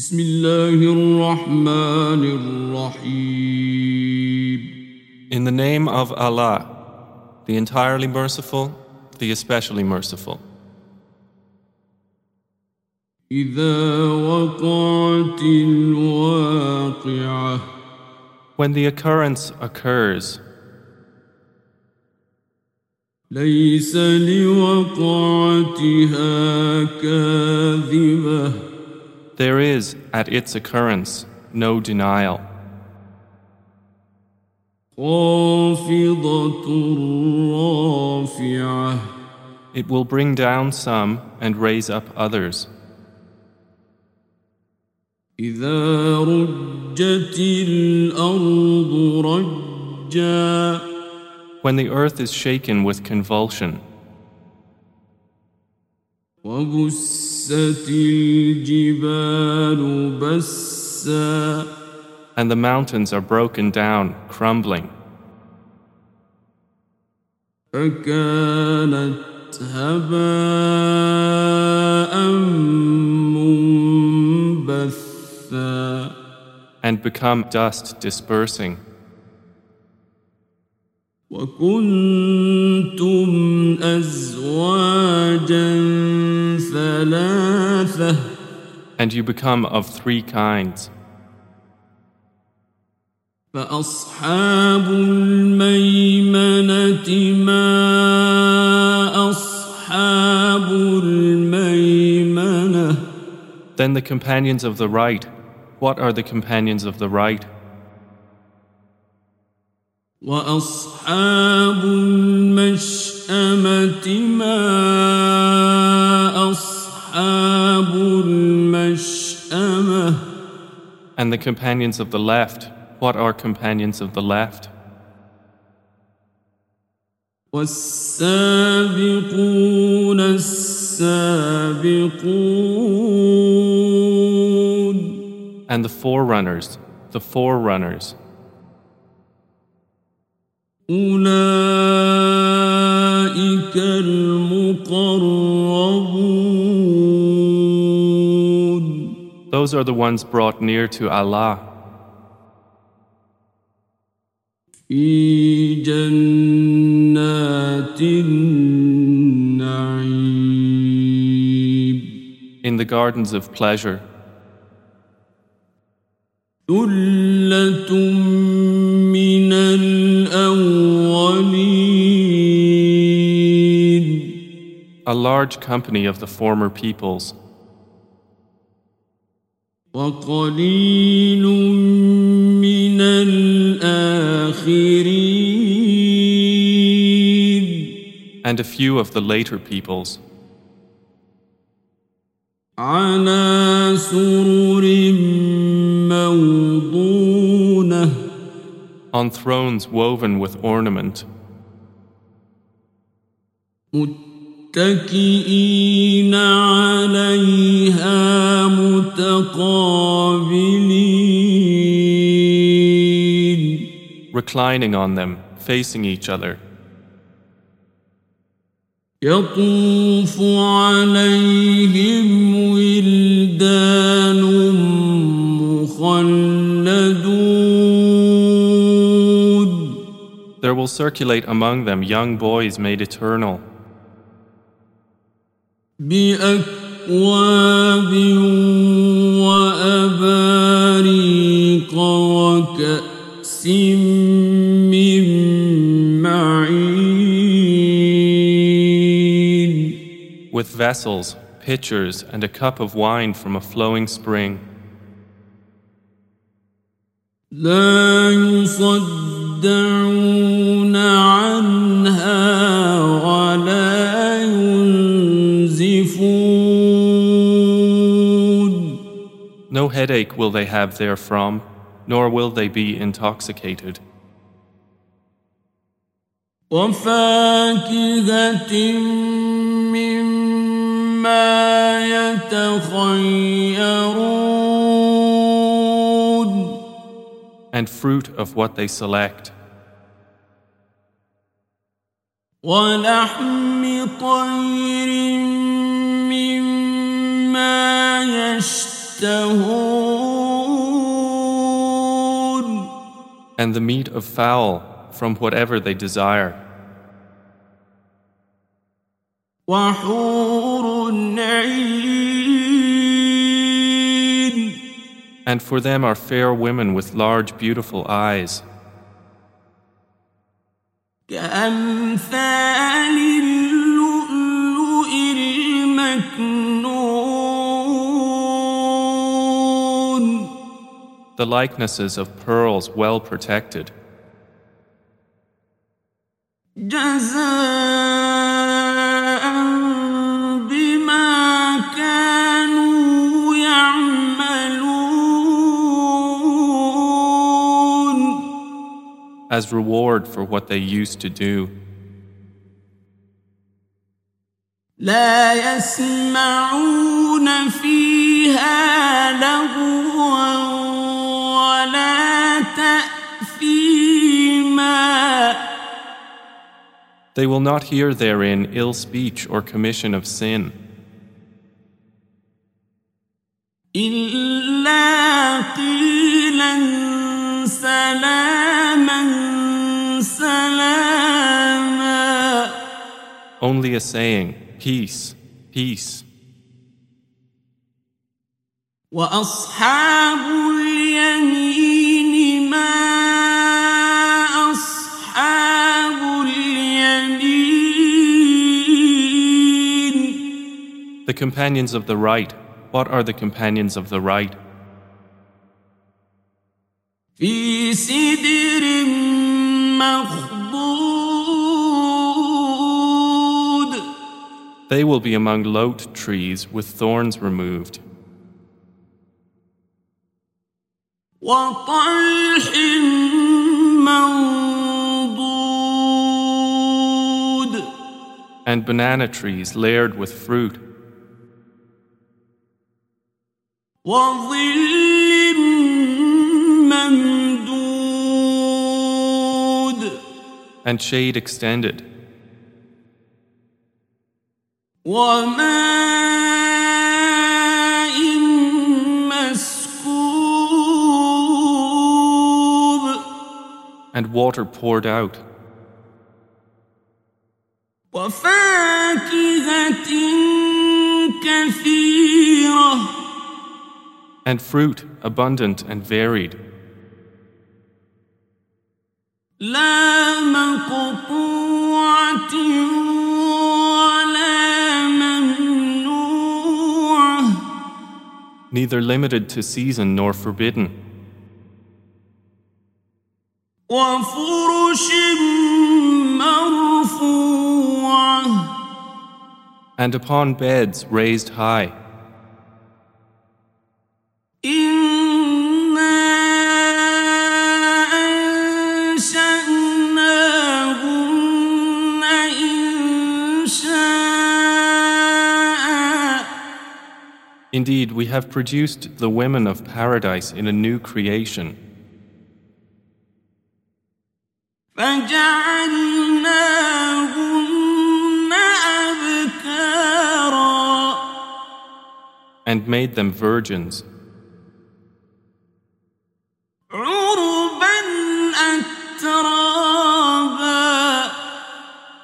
بسم الله الرحمن الرحيم In the name of Allah, the entirely merciful, the especially merciful. إذا وقعت الواقعة When the occurrence occurs, ليس لوقعتها كاذبة there is at its occurrence no denial. خافضة رافعة It will bring down some and raise up others. إذا رجت الأرض رجا When the earth is shaken with convulsion, وبست الجبال بسا And the mountains are broken down, crumbling. And become dust dispersing. وكنتم أزواجا ثلاثة And you become of three kinds. فأصحاب الميمنة ما أصحاب الميمنة Then the companions of the right. What are the companions of the right? وأصحاب المشأمة ما أصحاب المشأمة And the companions of the left. What are companions of the left? والسابقون السابقون And the forerunners. The forerunners. أولئك المقربون Those are the ones brought near to Allah في جنات النعيم in the gardens of pleasure. ثلة من الأولين A large company of the former peoples. وقليل من الآخرين And a few of the later peoples. على سرر On thrones woven with ornament. متكئين عليها متقابلين Reclining on them, facing each other. يطوف عليهم ولدان مخلدون There will circulate among them young boys made eternal بأكواب وأباريق وكأس من معين with vessels, pitchers, and a cup of wine from a flowing spring. لا يصدعون عنها ولا ينزفون No headache will they have therefrom, nor will they be intoxicated. وفاكهة مما يتخيرون And fruit of what they select, ولحم طير مما يشتهون يشتهون and the meat of fowl from whatever they desire, وحور عين and for them are fair women with large, beautiful eyes, كأمثال اللؤلؤ المكنون the likenesses of pearls well protected, جزاء as reward for what they used to do. لا يسمعون فيها لغوا ولا تأثيما They will not hear therein ill speech or commission of sin, إلا قيلا سلاما سلاما only a saying, Peace, peace. وأصحاب اليمين ما أصحاب اليمين The companions of the right, what are the companions of the right? سدر مخضود They will be among lote trees with thorns removed, وطلح منضود and banana trees layered with fruit, وظل ممدود and shade extended. And water poured out. And fruit abundant and varied. مقطوعة ولا ممنوعة neither limited to season nor forbidden, وفرش مرفوعة and upon beds raised high. Indeed, we have produced the women of paradise in a new creation. And made them virgins.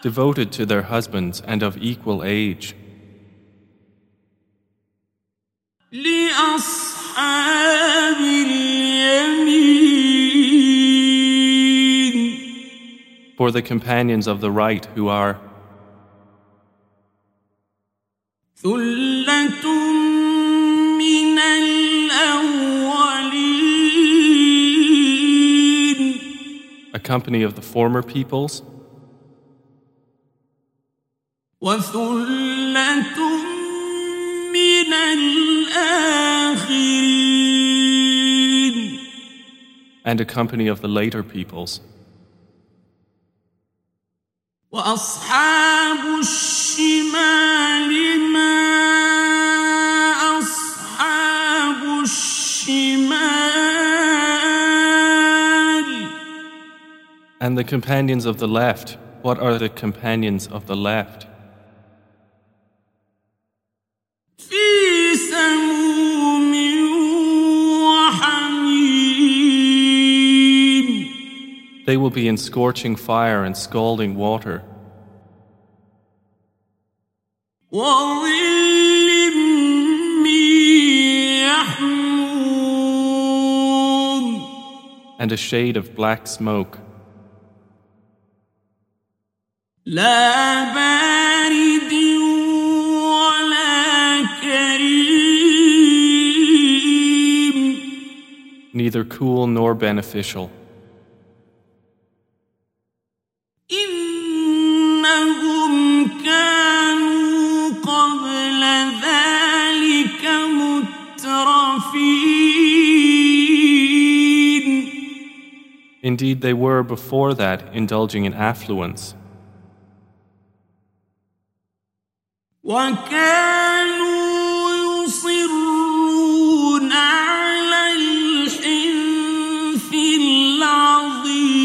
Devoted to their husbands and of equal age. لأصحاب اليمين for the companions of the right who are ثلة من الأولين a company of the former peoples وثلة and a company of the later peoples. And the companions of the left, what are the companions of the left? They will be in scorching fire and scalding water. And a shade of black smoke. Neither cool nor beneficial. Indeed, they were before that indulging in affluence, وكانوا يصرون على الحنث العظيم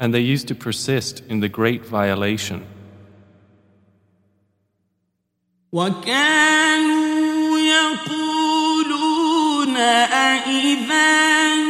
and they used to persist in the great violation. وكانوا يقولون أئذا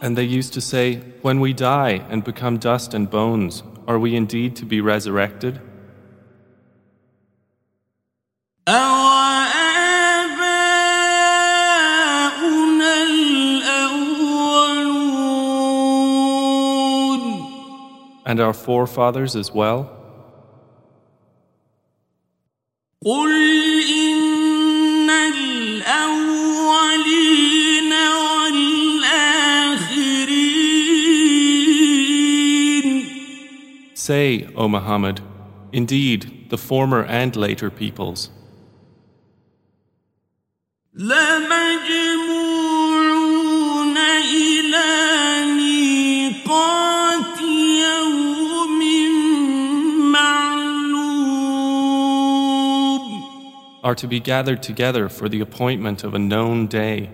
and they used to say, When we die and become dust and bones, are we indeed to be resurrected? and our forefathers as well? Say, O Muhammad, indeed, the former and later peoples. are to be gathered together for the appointment of a known day.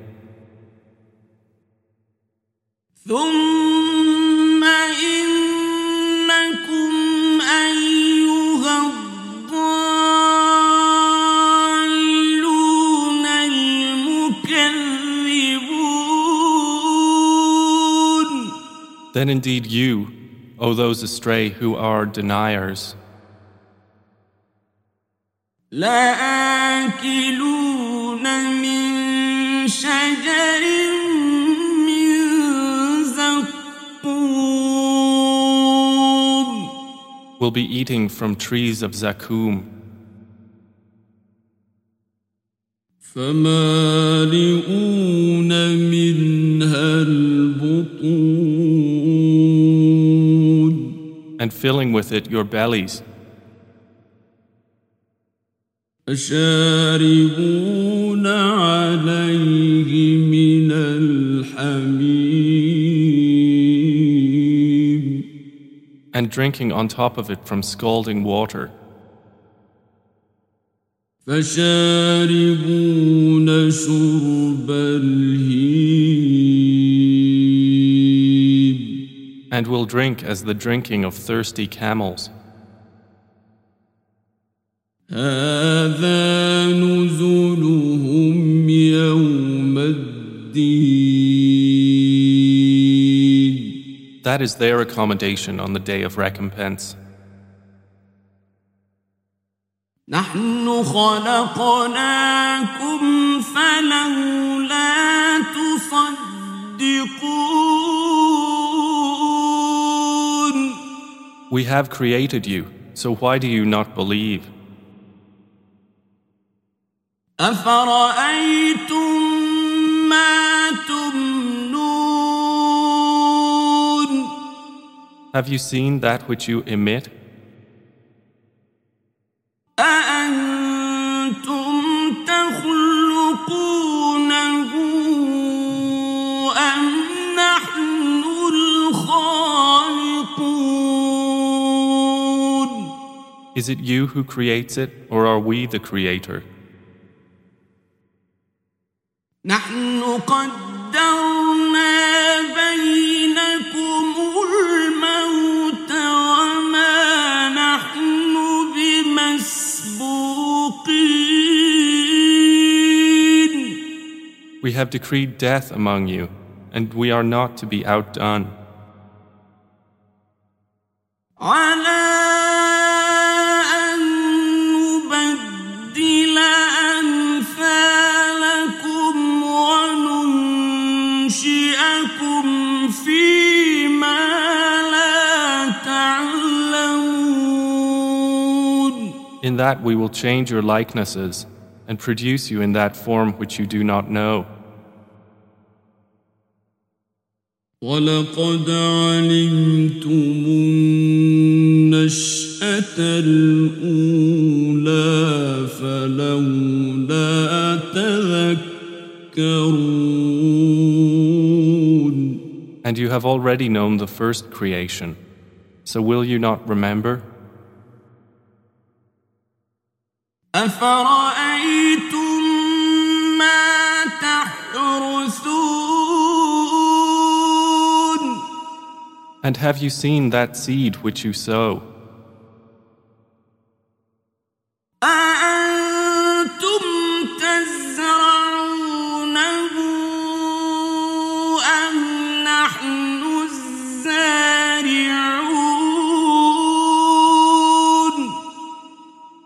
Then indeed you, O those astray who are deniers. لا من شجر من زقوم will be eating from trees of zaqqum. فمالئون منها البطون and filling with it your bellies. فشاربون عليه من الحميم and drinking on top of it from scalding water, فشاربون شرب الهيم and will drink as the drinking of thirsty camels. هذا نزلهم يوم الدين That is their accommodation on the day of recompense. نحن خلقناكم فلولا تصدقون We have created you, so why do you not believe? أفرأيتم ما تمنون Have you seen that which you emit? أأنتم تخلقونه أم نحن الخالقون Is it you who creates it, or are we the creator? have decreed death among you, and we are not to be outdone. In that we will change your likenesses and produce you in that form which you do not know. ولقد علمتم النشأة الأولى فلولا تذكرون And you have already known the first creation. So will you not remember? أفرأيتم And have you seen that seed which you sow?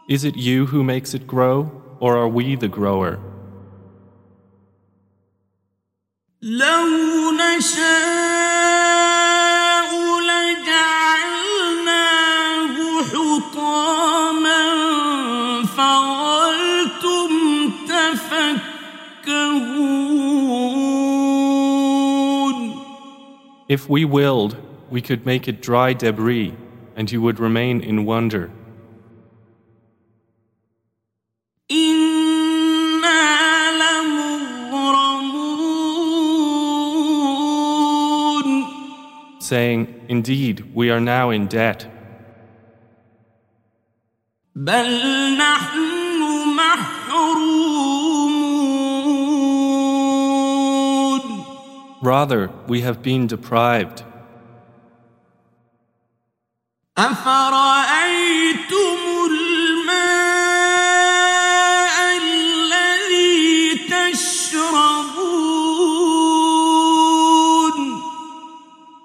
Is it you who makes it grow, or are we the grower? If we willed, we could make it dry debris, and you would remain in wonder. Saying, Indeed, we are now in debt. Rather, we have been deprived.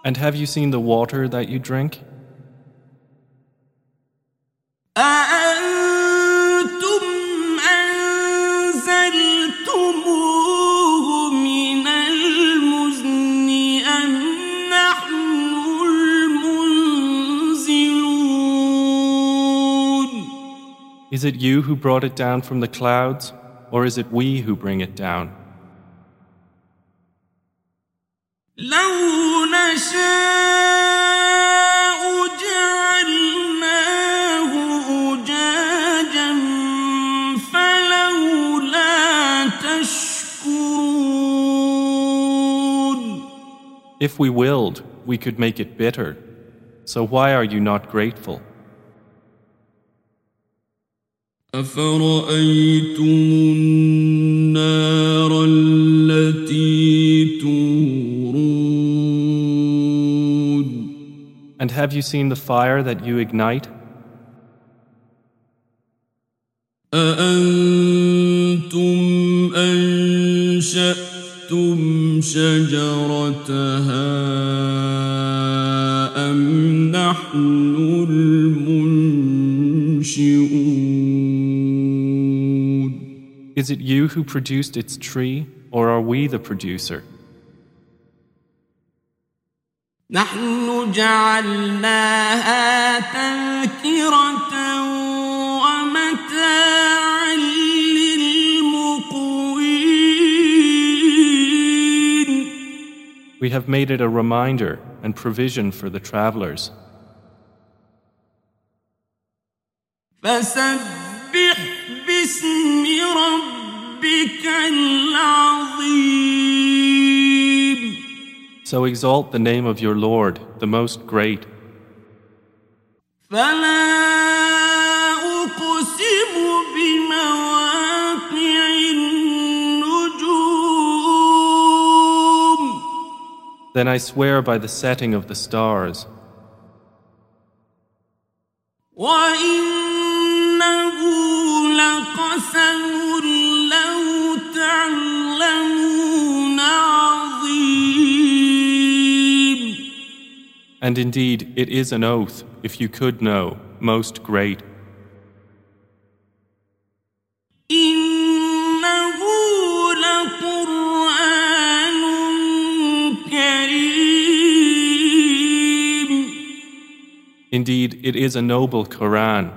And have you seen the water that you drink? Is it you who brought it down from the clouds, or is it we who bring it down? If we willed, we could make it bitter. So why are you not grateful? أفرأيتم النار التي تورون And have you seen the fire that you ignite? أأنتم أنشأتم شجرتها أم نحن Is it you who produced its tree, or are we the producer? نحن جعلناها تذكرة ومتاعا للمقوين We have made it a reminder and provision for the travelers. فسبح باسم ربك العظيم So exalt the name of your Lord, the Most Great. فلا أقسم بمواقع Then I swear by the setting of the stars. وإنه And indeed, it is an oath, if you could know, most great. Indeed, it is a noble Quran,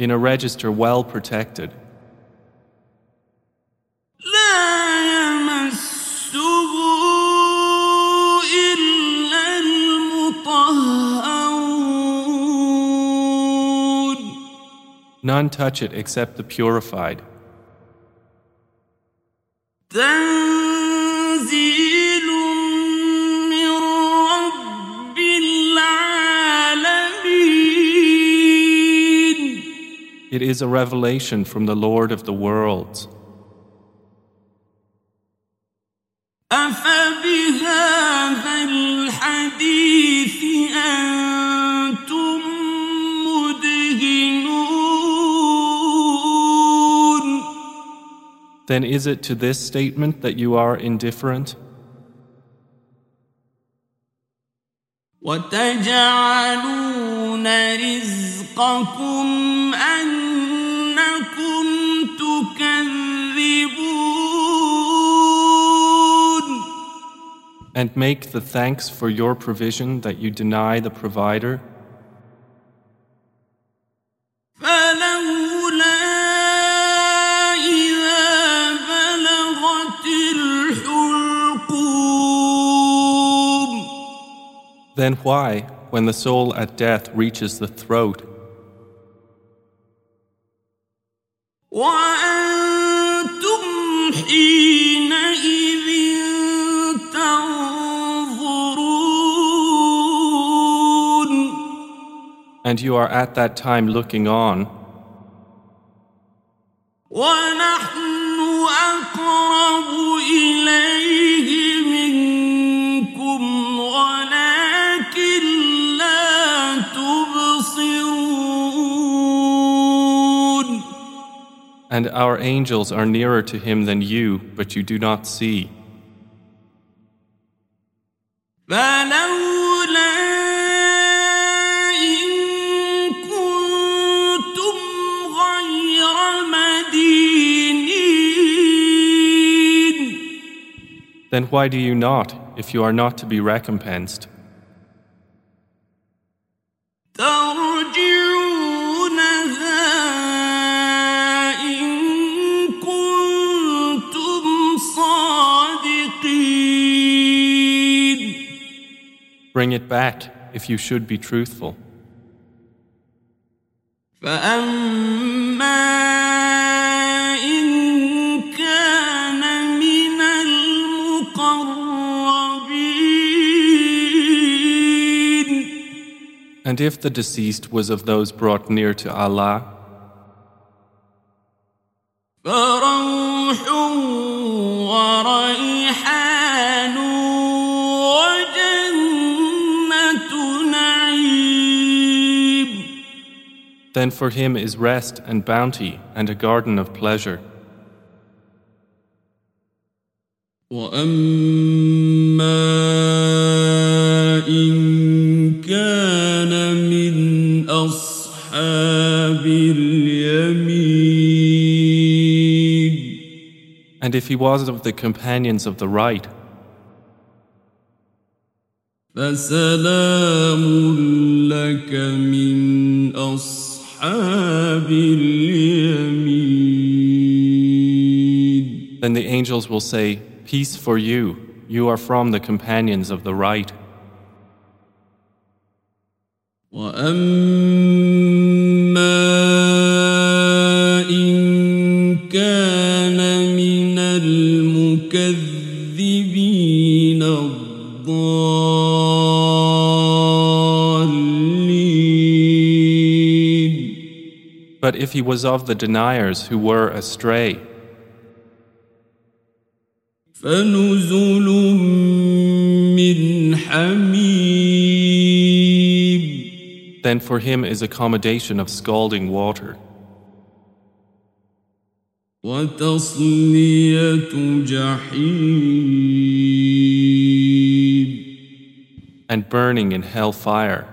in a register well protected. None touch it except the purified. It is a revelation from the Lord of the worlds. أفبهذا الحديث أنتم مدهنون Then is it to this statement that you are indifferent? وتجعلون رزقكم أنكم تكذبون And make the thanks for your provision that you deny the provider? فلولا إذا بلغت الحلقوم Then why, when the soul at death reaches the throat, and you are at that time looking on, And our angels are nearer to him than you, but you do not see. Then why do you not, if you are not to be recompensed? Bring it back if you should be truthful. And if the deceased was of those brought near to Allah, then for him is rest and bounty and a garden of pleasure. وأما إن كان من أصحاب اليمين And if he was of the companions of the right, فسلام لك من أصحاب اليمين then the angels will say, Peace for you, you are from the companions of the right. وأما إن كان من المكذبين But if he was of the deniers who were astray, فنزل من حميم then for him is accommodation of scalding water, وتصلية جحيم and burning in hell fire.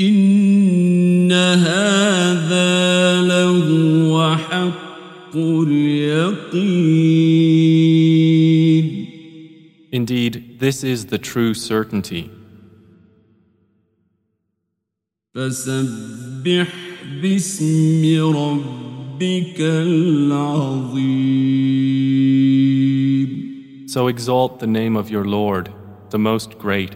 إن هذا لهو حق اليقين Indeed, this is the true certainty. فسبح باسم ربك العظيم So exalt the name of your Lord, the Most Great.